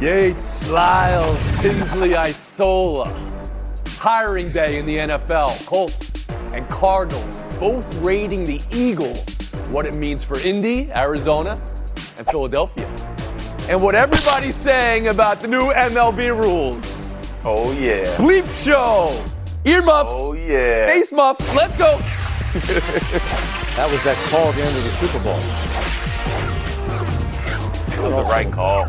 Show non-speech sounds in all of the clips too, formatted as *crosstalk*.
Yates, Lyles, Tinsley, Isola. Hiring day in the NFL. Colts and Cardinals both rating the Eagles. What it means for Indy, Arizona, and Philadelphia. And what everybody's saying about the new MLB rules. Oh, yeah. Bleep show. Earmuffs. Oh, yeah. Face muffs. Let's go. *laughs* That was that call at the end of the Super Bowl. It was the right call.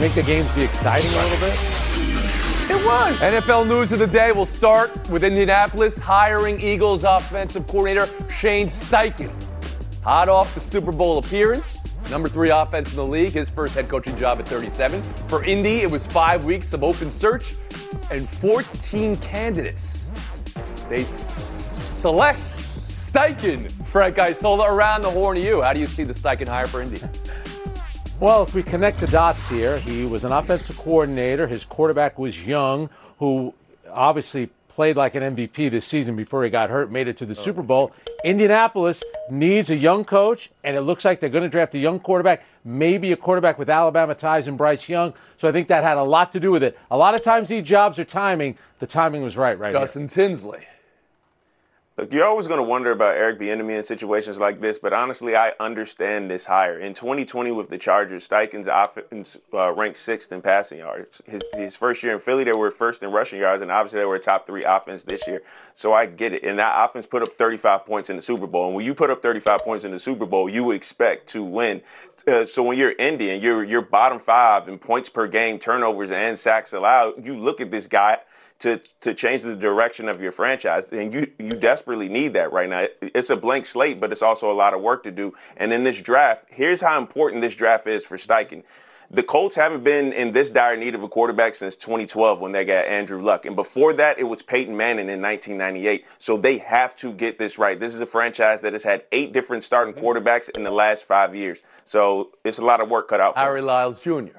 Make the games be exciting a little bit? It was. NFL news of the day will start with Indianapolis hiring Eagles offensive coordinator Shane Steichen. Hot off the Super Bowl appearance, number three offense in the league, his first head coaching job at 37. For Indy, it was five weeks of open search and 14 candidates. They s- select Steichen. Frank Isola, around the horn to you. How do you see the Steichen hire for Indy? Well, if we connect the dots here, he was an offensive coordinator. His quarterback was young, who obviously played like an MVP this season before he got hurt, made it to the oh. Super Bowl. Indianapolis needs a young coach, and it looks like they're going to draft a young quarterback, maybe a quarterback with Alabama ties and Bryce Young. So I think that had a lot to do with it. A lot of times these jobs are timing. The timing was right, right here. Justin Tinsley. Look, you're always going to wonder about Eric Bieniemy in situations like this, but honestly, I understand this hire. In 2020 with the Chargers, Steichen's offense uh, ranked sixth in passing yards. His, his first year in Philly, they were first in rushing yards, and obviously they were a top three offense this year. So I get it. And that offense put up 35 points in the Super Bowl. And when you put up 35 points in the Super Bowl, you expect to win. Uh, so when you're Indian, you're you're bottom five in points per game, turnovers, and sacks allowed. You look at this guy to to change the direction of your franchise, and you you desperately need that right now. It's a blank slate, but it's also a lot of work to do. And in this draft, here's how important this draft is for Steichen. The Colts haven't been in this dire need of a quarterback since 2012 when they got Andrew Luck. And before that, it was Peyton Manning in 1998. So they have to get this right. This is a franchise that has had eight different starting mm-hmm. quarterbacks in the last five years. So it's a lot of work cut out for. Harry Lyles Jr.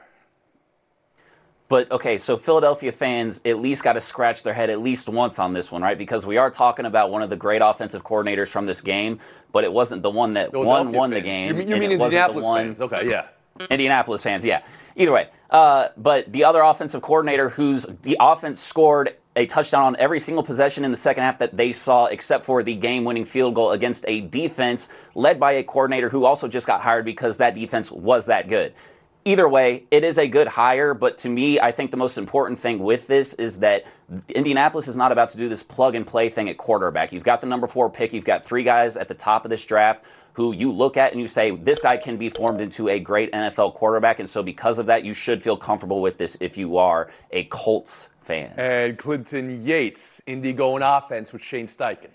But okay, so Philadelphia fans at least got to scratch their head at least once on this one, right? Because we are talking about one of the great offensive coordinators from this game, but it wasn't the one that won won the game. You mean, you mean Indianapolis one- fans? Okay, yeah. Indianapolis fans, yeah. Either way, uh, but the other offensive coordinator, whose the offense scored a touchdown on every single possession in the second half that they saw, except for the game-winning field goal against a defense led by a coordinator who also just got hired because that defense was that good. Either way, it is a good hire, but to me, I think the most important thing with this is that Indianapolis is not about to do this plug and play thing at quarterback. You've got the number four pick, you've got three guys at the top of this draft who you look at and you say, this guy can be formed into a great NFL quarterback. And so, because of that, you should feel comfortable with this if you are a Colts fan. And Clinton Yates, Indy going offense with Shane Steichen.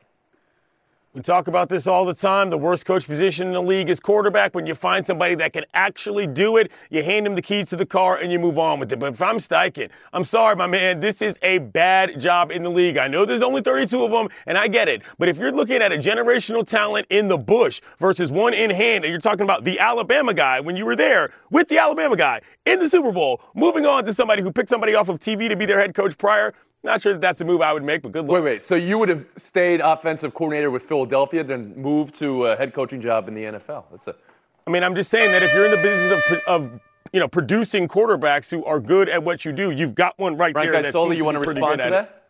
We talk about this all the time. The worst coach position in the league is quarterback. When you find somebody that can actually do it, you hand him the keys to the car and you move on with it. But if I'm Steichen, I'm sorry, my man, this is a bad job in the league. I know there's only 32 of them, and I get it. But if you're looking at a generational talent in the bush versus one in hand, and you're talking about the Alabama guy when you were there with the Alabama guy in the Super Bowl, moving on to somebody who picked somebody off of TV to be their head coach prior, not sure that that's a move I would make, but good luck. Wait, wait. So you would have stayed offensive coordinator with Philadelphia, then moved to a head coaching job in the NFL? That's a I mean, I'm just saying that if you're in the business of, of you know, producing quarterbacks who are good at what you do, you've got one right Frank there. that Isola. seems You want to be respond to at it. that?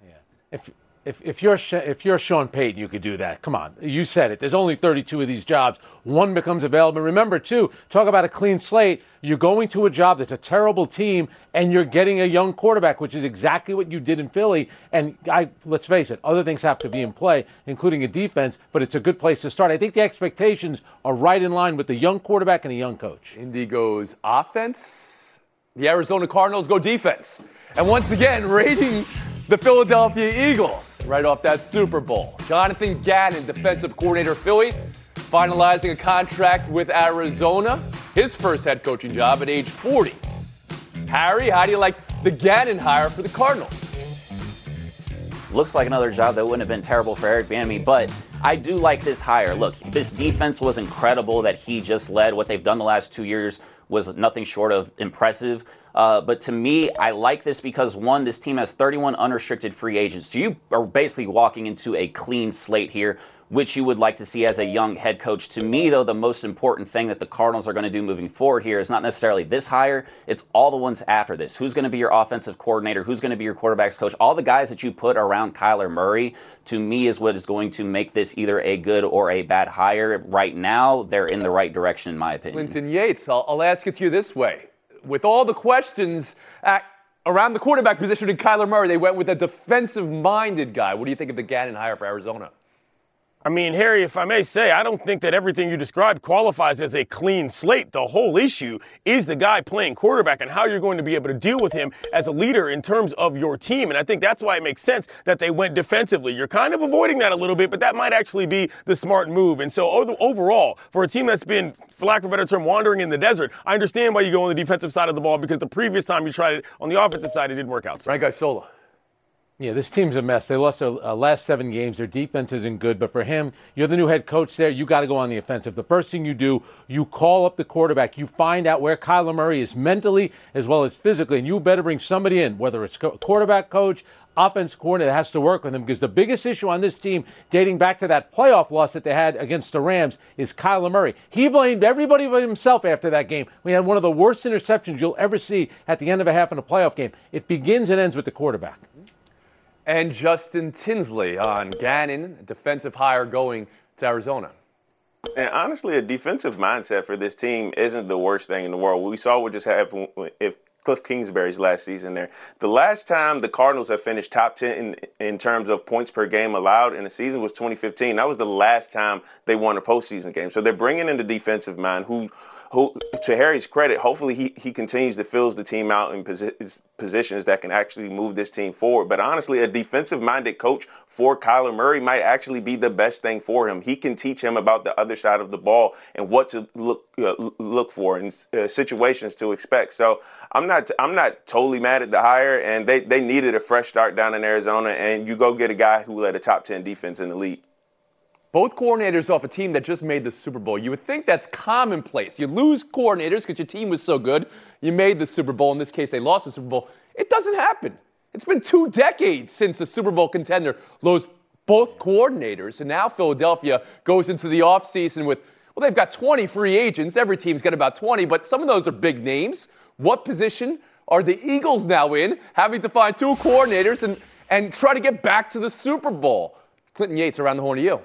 If, if, if, you're, if you're Sean Payton, you could do that. Come on. You said it. There's only 32 of these jobs. One becomes available. Remember, too, talk about a clean slate. You're going to a job that's a terrible team, and you're getting a young quarterback, which is exactly what you did in Philly. And I, let's face it, other things have to be in play, including a defense, but it's a good place to start. I think the expectations are right in line with the young quarterback and a young coach. Indy goes offense. The Arizona Cardinals go defense. And once again, rating the Philadelphia Eagles right off that Super Bowl. Jonathan Gannon, defensive coordinator Philly, finalizing a contract with Arizona, his first head coaching job at age 40. Harry, how do you like the Gannon hire for the Cardinals? looks like another job that wouldn't have been terrible for Eric Bieniemy, but I do like this hire. Look, this defense was incredible that he just led. What they've done the last two years was nothing short of impressive. Uh, but to me, I like this because one, this team has 31 unrestricted free agents. So you are basically walking into a clean slate here which you would like to see as a young head coach. To me, though, the most important thing that the Cardinals are going to do moving forward here is not necessarily this hire, it's all the ones after this. Who's going to be your offensive coordinator? Who's going to be your quarterbacks coach? All the guys that you put around Kyler Murray, to me, is what is going to make this either a good or a bad hire. Right now, they're in the right direction, in my opinion. Clinton Yates, I'll, I'll ask it to you this way. With all the questions at, around the quarterback position in Kyler Murray, they went with a defensive minded guy. What do you think of the Gannon hire for Arizona? I mean, Harry, if I may say, I don't think that everything you described qualifies as a clean slate. The whole issue is the guy playing quarterback and how you're going to be able to deal with him as a leader in terms of your team. And I think that's why it makes sense that they went defensively. You're kind of avoiding that a little bit, but that might actually be the smart move. And so overall, for a team that's been, for lack of a better term, wandering in the desert, I understand why you go on the defensive side of the ball because the previous time you tried it on the offensive side, it didn't work out. So. guys. Isola. Yeah, this team's a mess. They lost their uh, last seven games. Their defense isn't good. But for him, you're the new head coach there. You got to go on the offensive. The first thing you do, you call up the quarterback. You find out where Kyler Murray is mentally as well as physically, and you better bring somebody in, whether it's co- quarterback coach, offense coordinator that has to work with him because the biggest issue on this team, dating back to that playoff loss that they had against the Rams, is Kyler Murray. He blamed everybody but himself after that game. We had one of the worst interceptions you'll ever see at the end of a half in a playoff game. It begins and ends with the quarterback and Justin Tinsley on Gannon, defensive hire going to Arizona. And honestly, a defensive mindset for this team isn't the worst thing in the world. We saw what just happened if Cliff Kingsbury's last season there. The last time the Cardinals have finished top 10 in, in terms of points per game allowed in a season was 2015. That was the last time they won a postseason game. So they're bringing in the defensive mind who who, to Harry's credit, hopefully he, he continues to fills the team out in posi- positions that can actually move this team forward. But honestly, a defensive minded coach for Kyler Murray might actually be the best thing for him. He can teach him about the other side of the ball and what to look uh, look for and uh, situations to expect. So I'm not I'm not totally mad at the hire, and they they needed a fresh start down in Arizona, and you go get a guy who led a top ten defense in the league. Both coordinators off a team that just made the Super Bowl. You would think that's commonplace. You lose coordinators because your team was so good. You made the Super Bowl. In this case, they lost the Super Bowl. It doesn't happen. It's been two decades since the Super Bowl contender lost both coordinators. And now Philadelphia goes into the offseason with, well, they've got 20 free agents. Every team's got about 20, but some of those are big names. What position are the Eagles now in, having to find two coordinators and, and try to get back to the Super Bowl? Clinton Yates around the horn to you.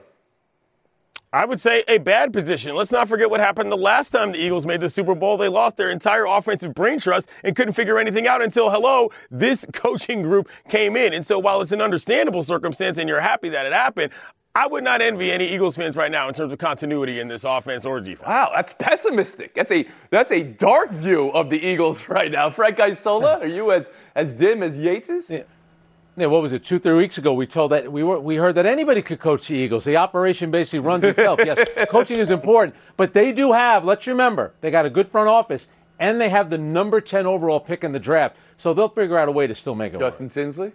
I would say a bad position. Let's not forget what happened the last time the Eagles made the Super Bowl. They lost their entire offensive brain trust and couldn't figure anything out until, hello, this *laughs* coaching group came in. And so while it's an understandable circumstance and you're happy that it happened, I would not envy any Eagles fans right now in terms of continuity in this offense or defense. Wow, that's pessimistic. That's a that's a dark view of the Eagles *laughs* right now. Frank Isola, are you as as dim as Yates is? Yeah yeah, what was it? Two, three weeks ago, we told that we were we heard that anybody could coach the Eagles. The operation basically runs itself. yes, *laughs* coaching is important, but they do have. Let's remember, they got a good front office, and they have the number ten overall pick in the draft. So they'll figure out a way to still make it Justin work. Tinsley.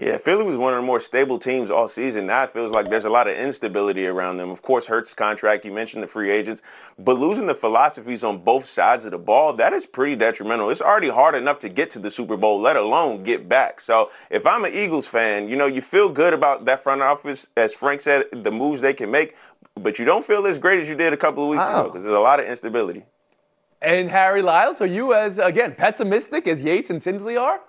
Yeah, Philly was one of the more stable teams all season. Now it feels like there's a lot of instability around them. Of course, Hurts' contract, you mentioned the free agents, but losing the philosophies on both sides of the ball, that is pretty detrimental. It's already hard enough to get to the Super Bowl, let alone get back. So if I'm an Eagles fan, you know, you feel good about that front office, as Frank said, the moves they can make, but you don't feel as great as you did a couple of weeks oh. ago because there's a lot of instability. And Harry Lyles, are you as, again, pessimistic as Yates and Tinsley are?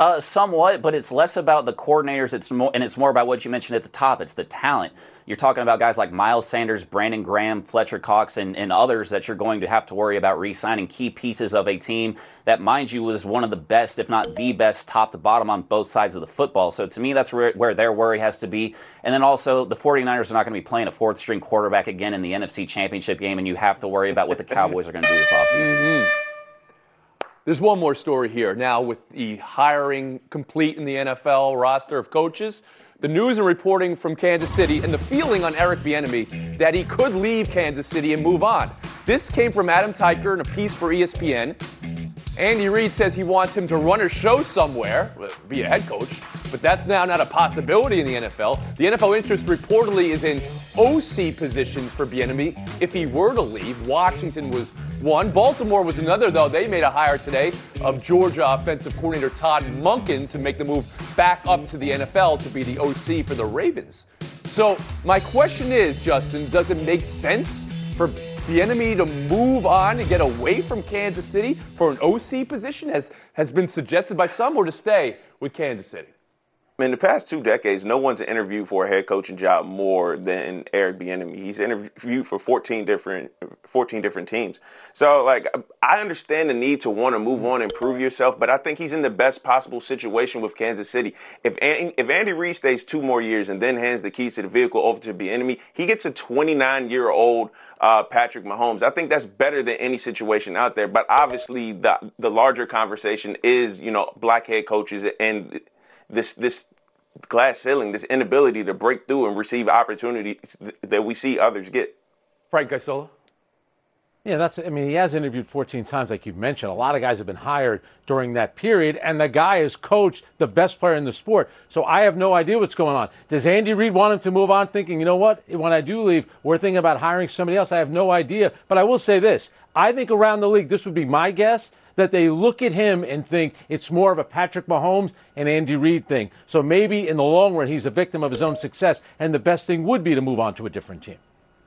Uh, somewhat, but it's less about the coordinators. It's more, and it's more about what you mentioned at the top. It's the talent. You're talking about guys like Miles Sanders, Brandon Graham, Fletcher Cox, and, and others that you're going to have to worry about re-signing key pieces of a team that, mind you, was one of the best, if not the best, top to bottom on both sides of the football. So to me, that's where, where their worry has to be. And then also, the 49ers are not going to be playing a fourth-string quarterback again in the NFC Championship game, and you have to worry about what the Cowboys are going to do this offseason. Mm-hmm. There's one more story here. Now, with the hiring complete in the NFL roster of coaches, the news and reporting from Kansas City and the feeling on Eric Bieniemy that he could leave Kansas City and move on. This came from Adam Teicher in a piece for ESPN. Andy Reid says he wants him to run a show somewhere, be a head coach, but that's now not a possibility in the NFL. The NFL interest reportedly is in OC positions for Bieniemy if he were to leave. Washington was one. Baltimore was another, though. They made a hire today of Georgia offensive coordinator Todd Monken to make the move back up to the NFL to be the OC for the Ravens. So my question is, Justin, does it make sense for Bieniemy to move on and get away from Kansas City for an OC position, as has been suggested by some, or to stay with Kansas City? In the past two decades, no one's interviewed for a head coaching job more than Eric Bieniemy. He's interviewed for 14 different 14 different teams. So, like, I understand the need to want to move on and prove yourself, but I think he's in the best possible situation with Kansas City. If if Andy Reid stays two more years and then hands the keys to the vehicle over to Bieniemy, he gets a 29 year old uh, Patrick Mahomes. I think that's better than any situation out there. But obviously, the the larger conversation is you know black head coaches and this this glass ceiling, this inability to break through and receive opportunities that we see others get. Frank Isola. Yeah, that's. I mean, he has interviewed 14 times, like you've mentioned. A lot of guys have been hired during that period, and the guy is coached the best player in the sport. So I have no idea what's going on. Does Andy Reid want him to move on, thinking, you know what? When I do leave, we're thinking about hiring somebody else. I have no idea. But I will say this: I think around the league, this would be my guess that they look at him and think it's more of a Patrick Mahomes and Andy Reid thing. So maybe in the long run, he's a victim of his own success, and the best thing would be to move on to a different team.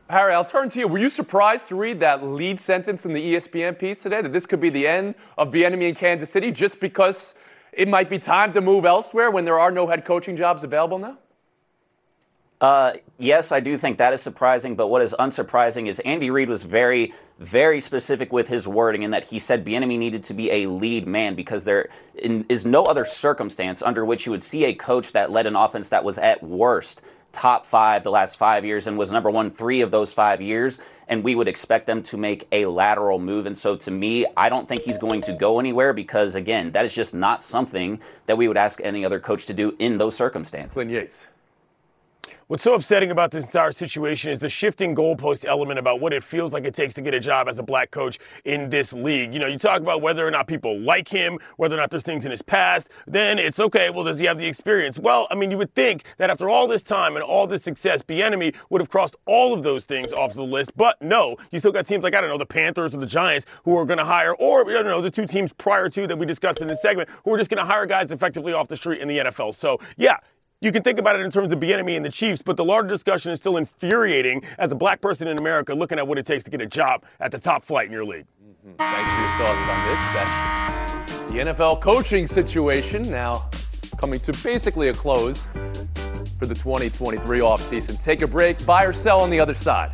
Harry, I'll turn to you. Were you surprised to read that lead sentence in the ESPN piece today that this could be the end of Bieniemy in Kansas City just because it might be time to move elsewhere when there are no head coaching jobs available now? Uh, yes, I do think that is surprising, but what is unsurprising is Andy Reid was very, very specific with his wording in that he said Bieniemy needed to be a lead man because there is no other circumstance under which you would see a coach that led an offense that was at worst top five the last five years and was number one three of those five years, and we would expect them to make a lateral move. And so to me, I don't think he's going to go anywhere because, again, that is just not something that we would ask any other coach to do in those circumstances. Clint Yates. What's so upsetting about this entire situation is the shifting goalpost element about what it feels like it takes to get a job as a black coach in this league. You know, you talk about whether or not people like him, whether or not there's things in his past, then it's okay, well, does he have the experience? Well, I mean, you would think that after all this time and all this success, Bieniemy would have crossed all of those things off the list, but no, you still got teams like, I don't know, the Panthers or the Giants who are going to hire, or, I don't know, the two teams prior to that we discussed in this segment who are just going to hire guys effectively off the street in the NFL. So, yeah, you can think about it in terms of Bieniemy and the Chiefs, but the larger discussion is still infuriating as a black person in America looking at what it takes to get a job at the top flight in your league. Mm-hmm. Thanks for your thoughts on this. That's the NFL coaching situation now coming to basically a close for the 2023 offseason. Take a break, buy or sell on the other side.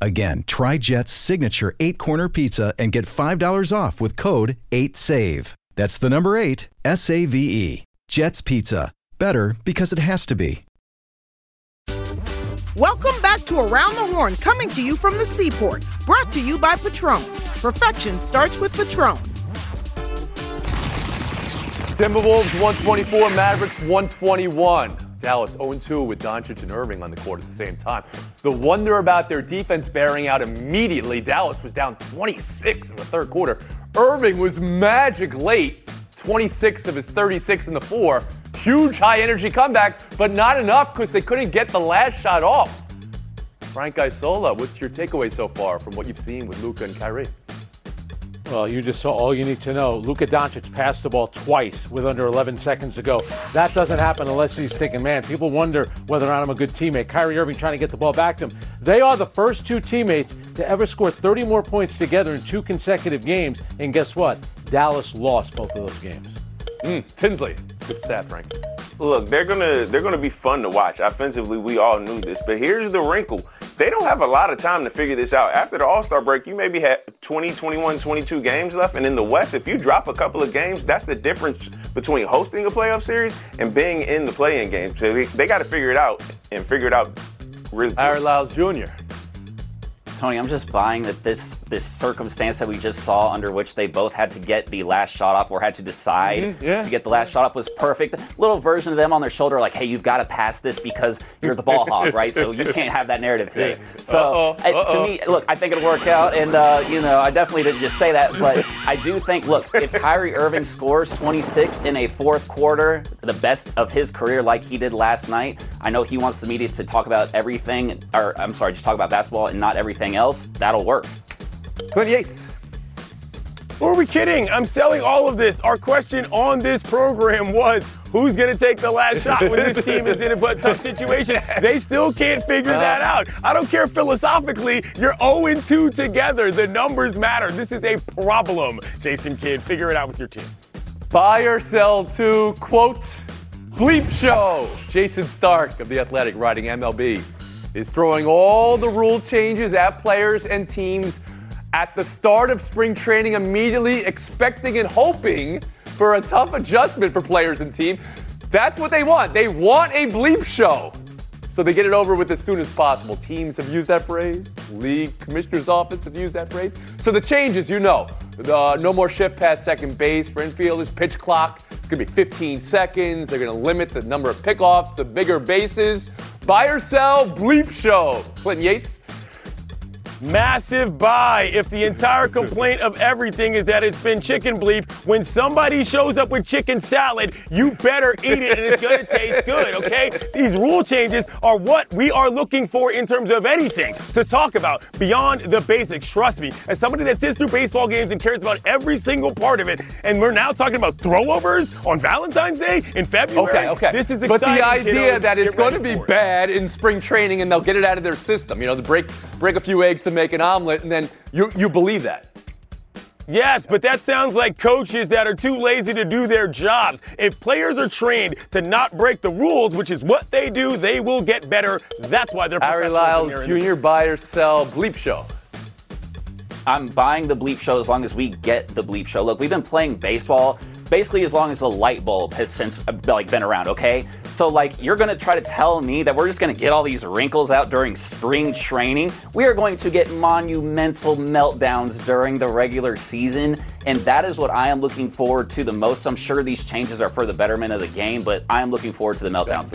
Again, try Jet's signature eight corner pizza and get $5 off with code 8SAVE. That's the number eight, S A V E. Jet's Pizza. Better because it has to be. Welcome back to Around the Horn, coming to you from the seaport. Brought to you by Patron. Perfection starts with Patron. Timberwolves 124, Mavericks 121. Dallas 0-2 with Doncic and Irving on the court at the same time. The wonder about their defense bearing out immediately. Dallas was down 26 in the third quarter. Irving was magic late, 26 of his 36 in the four. Huge high energy comeback, but not enough because they couldn't get the last shot off. Frank Isola, what's your takeaway so far from what you've seen with Luka and Kyrie? Well, you just saw all you need to know. Luka Doncic passed the ball twice with under 11 seconds to go. That doesn't happen unless he's thinking, man, people wonder whether or not I'm a good teammate. Kyrie Irving trying to get the ball back to him. They are the first two teammates to ever score 30 more points together in two consecutive games. And guess what? Dallas lost both of those games. Mm, Tinsley, good stat, Frank. Look, they're gonna they're gonna be fun to watch. Offensively, we all knew this, but here's the wrinkle: they don't have a lot of time to figure this out. After the All Star break, you maybe had 20, 21, 22 games left, and in the West, if you drop a couple of games, that's the difference between hosting a playoff series and being in the play-in game. So they, they got to figure it out and figure it out really. Lyles Jr. Tony, I'm just buying that this this circumstance that we just saw, under which they both had to get the last shot off or had to decide Mhm, yeah. to get the last shot off, was perfect. Little version of them on their shoulder, like, "Hey, you've got to pass this because you're the ball hog, right? So you can't have that narrative today." *laughs* So Uh-oh, uh, to uh-oh. me, look, I think it'll work out, and uh, you know, I definitely didn't just say that, but I do think, look, if Kyrie Irving scores 26 in a fourth quarter, the best of his career, like he did last night, I know he wants the media to talk about everything, or I'm sorry, just talk about basketball and not everything else. That'll work. Clint Yates. Who are we kidding? I'm selling all of this. Our question on this program was who's going to take the last shot when this team is in a but tough situation? *laughs* They still can't figure that uh-huh. out. I don't care philosophically, you're 0 2 together. The numbers matter. This is a problem, Jason Kidd. Figure it out with your team. Buy or sell to, quote, Bleep Show. Jayson Stark of The Athletic writing MLB is throwing all the rule changes at players and teams at the start of spring training, immediately expecting and hoping for a tough adjustment for players and team. That's what they want. They want a bleep show. So they get it over with as soon as possible. Teams have used that phrase. League commissioner's office have used that phrase. So the changes, you know, uh, no more shift past second base for infielders. Pitch clock. It's gonna be 15 seconds. They're gonna limit the number of pickoffs the bigger bases. Buy or sell, bleep show. Clinton Yates. Massive buy if the entire complaint of everything is that it's been chicken bleep. When somebody shows up with chicken salad, you better eat it and it's gonna taste good, okay? These rule changes are what we are looking for in terms of anything to talk about beyond the basics. Trust me, as somebody that sits through baseball games and cares about every single part of it, and we're now talking about throwovers on Valentine's Day in February. Okay, okay. This is exciting. but the idea kiddos. that it's going to be bad in spring training and they'll get it out of their system. You know, to break break a few eggs to make an omelet, and then you you believe that. Yes, but that sounds like coaches that are too lazy to do their jobs. If players are trained to not break the rules, which is what they do, they will get better. That's why they're Harry professionals Lyles and they're in the Jr. Buy or sell bleep show. I'm buying the bleep show as long as we get the bleep show. Look, we've been playing baseball basically as long as the light bulb has since uh, like been around, okay? So like you're to try to tell me that we're just to get all these wrinkles out during spring training? We are going to get monumental meltdowns during the regular season, and that is what I am looking forward to the most. I'm sure these changes are for the betterment of the game, but I am looking forward to the meltdowns.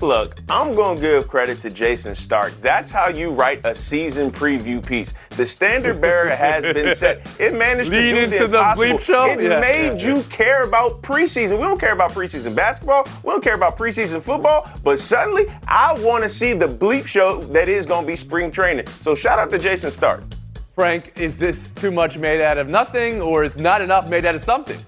Look, I'm going to give credit to Jayson Stark. That's how you write a season preview piece. The standard bearer has been set. It managed Lead to do the the impossible. show? It Yeah, made yeah, you care about preseason. We don't care about preseason basketball. We don't care about preseason football. But suddenly, I want to see the bleep show that is going to be spring training. So shout out to Jayson Stark. Frank, is this too much made out of nothing, or is not enough made out of something?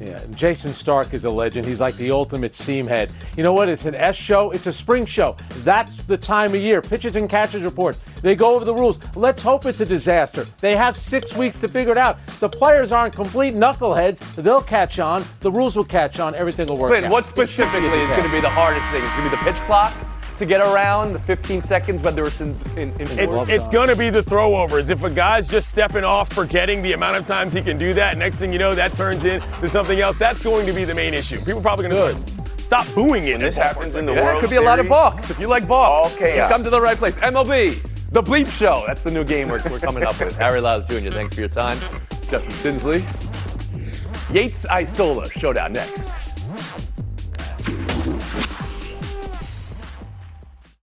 Yeah, and Jayson Stark is a legend. He's like the ultimate seam head. You know what? It's an S show. It's a spring show. That's the time of year. Pitches and catches report. They go over the rules. Let's hope it's a disaster. They have six weeks to figure it out. The players aren't complete knuckleheads. They'll catch on. The rules will catch on. Everything will work Clinton, out. what specifically is going to be the hardest thing? It's going to be the pitch clock to get around the 15 seconds, whether it's in in, in It's, it's going to be the throwovers. If a guy's just stepping off, forgetting the amount of times he can do that, next thing you know, that turns into something else. That's going to be the main issue. People are probably going to stop booing it. This happens in the world. Yeah, it could be a lot of Series, balks. If you like balks, All chaos. you come to the right place. MLB, the Bleep Show. That's the new game we're, we're coming up with. Harry Lyles Jr., thanks for your time. Justin Tinsley. Yates Isola, showdown next.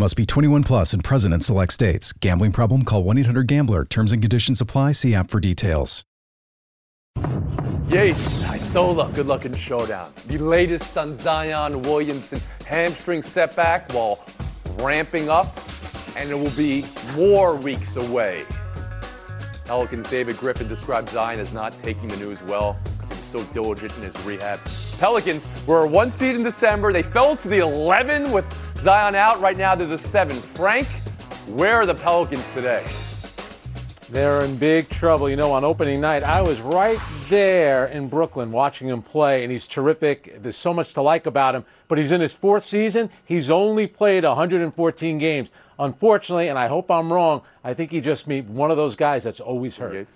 Must be 21 plus and present in select states. Gambling problem? Call 1 800 GAMBLER. Terms and conditions apply. See app for details. Yates, Isola, good luck in showdown. The latest on Zion Williamson hamstring setback while ramping up, and it will be more weeks away. Pelicans' David Griffin described Zion as not taking the news well because he was so diligent in his rehab. Pelicans were one seed in December. They fell to the 11 with Zion out. Right now, they're the seven. Frank, where are the Pelicans today? They're in big trouble. You know, on opening night, I was right there in Brooklyn watching him play, and he's terrific. There's so much to like about him, but he's in his fourth season. He's only played 114 games. Unfortunately, and I hope I'm wrong, I think he just be one of those guys that's always hurt.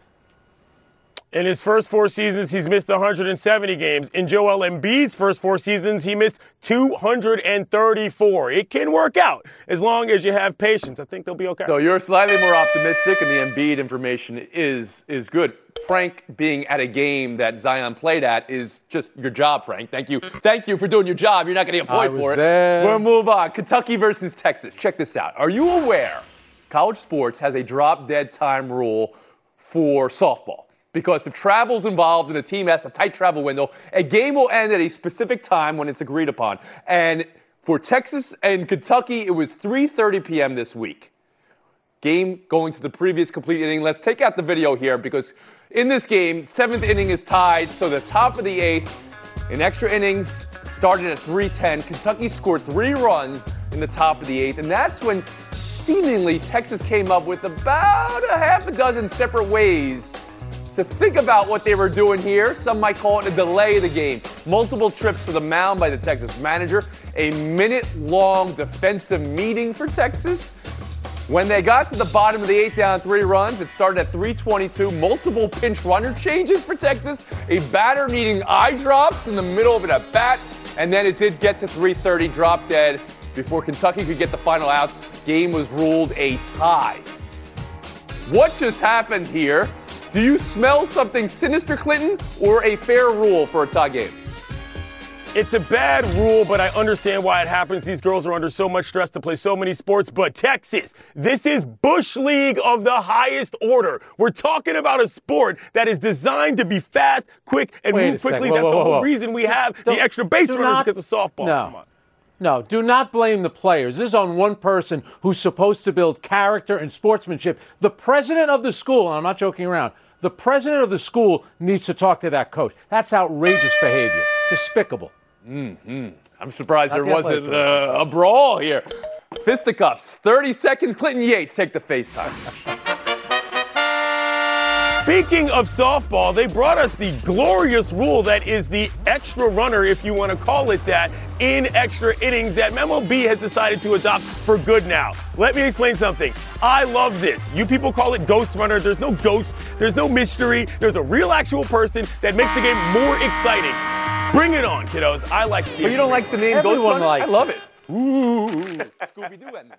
Yates. In his first four seasons, he's missed 170 games. In Joel Embiid's first four seasons, he missed 234. It can work out as long as you have patience. I think they'll be okay. So you're slightly more optimistic, and the Embiid information is is good. Frank being at a game that Zion played at is just your job, Frank. Thank you. Thank you for doing your job. You're not getting a point was for it. there. We'll move on. Kentucky versus Texas. Check this out. Are you aware college sports has a drop dead time rule for softball? Because if travel's involved and the team has a tight travel window, a game will end at a specific time when it's agreed upon. And for Texas and Kentucky, it was 3:30 p.m. this week game going to the previous complete inning. Let's take out the video here because in this game, seventh inning is tied. So the top of the eighth, in extra innings, started at 310. Kentucky scored three runs in the top of the eighth, and that's when seemingly Texas came up with about a half a dozen separate ways to think about what they were doing here. Some might call it a delay of the game. Multiple trips to the mound by the Texas manager, a minute long defensive meeting for Texas. When they got to the bottom of the eighth down three runs, it started at 322. Multiple pinch runner changes for Texas. A batter needing eye drops in the middle of it at bat. And then it did get to 330, drop dead before Kentucky could get the final outs. Game was ruled a tie. What just happened here? Do you smell something sinister, Clinton, or a fair rule for a tie game? It's a bad rule, but I understand why it happens. These girls are under so much stress to play so many sports. But Texas, this is Bush League of the highest order. We're talking about a sport that is designed to be fast, quick, and Wait move quickly. Whoa, That's whoa, the whoa, whole reason we have Don't- the extra base runners not- because of softball. No. No, do not blame the players. This is on one person who's supposed to build character and sportsmanship. The president of the school, and I'm not joking around, the president of the school needs to talk to that coach. That's outrageous behavior. Despicable. I'm surprised Not there the wasn't uh, a brawl here. Fisticuffs, 30 seconds. Clinton Yates, take the FaceTime. *laughs* Speaking of softball, they brought us the glorious rule that is the extra runner, if you want to call it that, in extra innings that MLB has decided to adopt for good now. Let me explain something. I love this. You people call it ghost runner. There's no ghost, there's no mystery. There's a real actual person that makes the game more exciting. Bring it on, kiddos. I like it. But you don't like the name Ghost Everyone Runner? likes I love it. Ooh, Scooby Doo ending.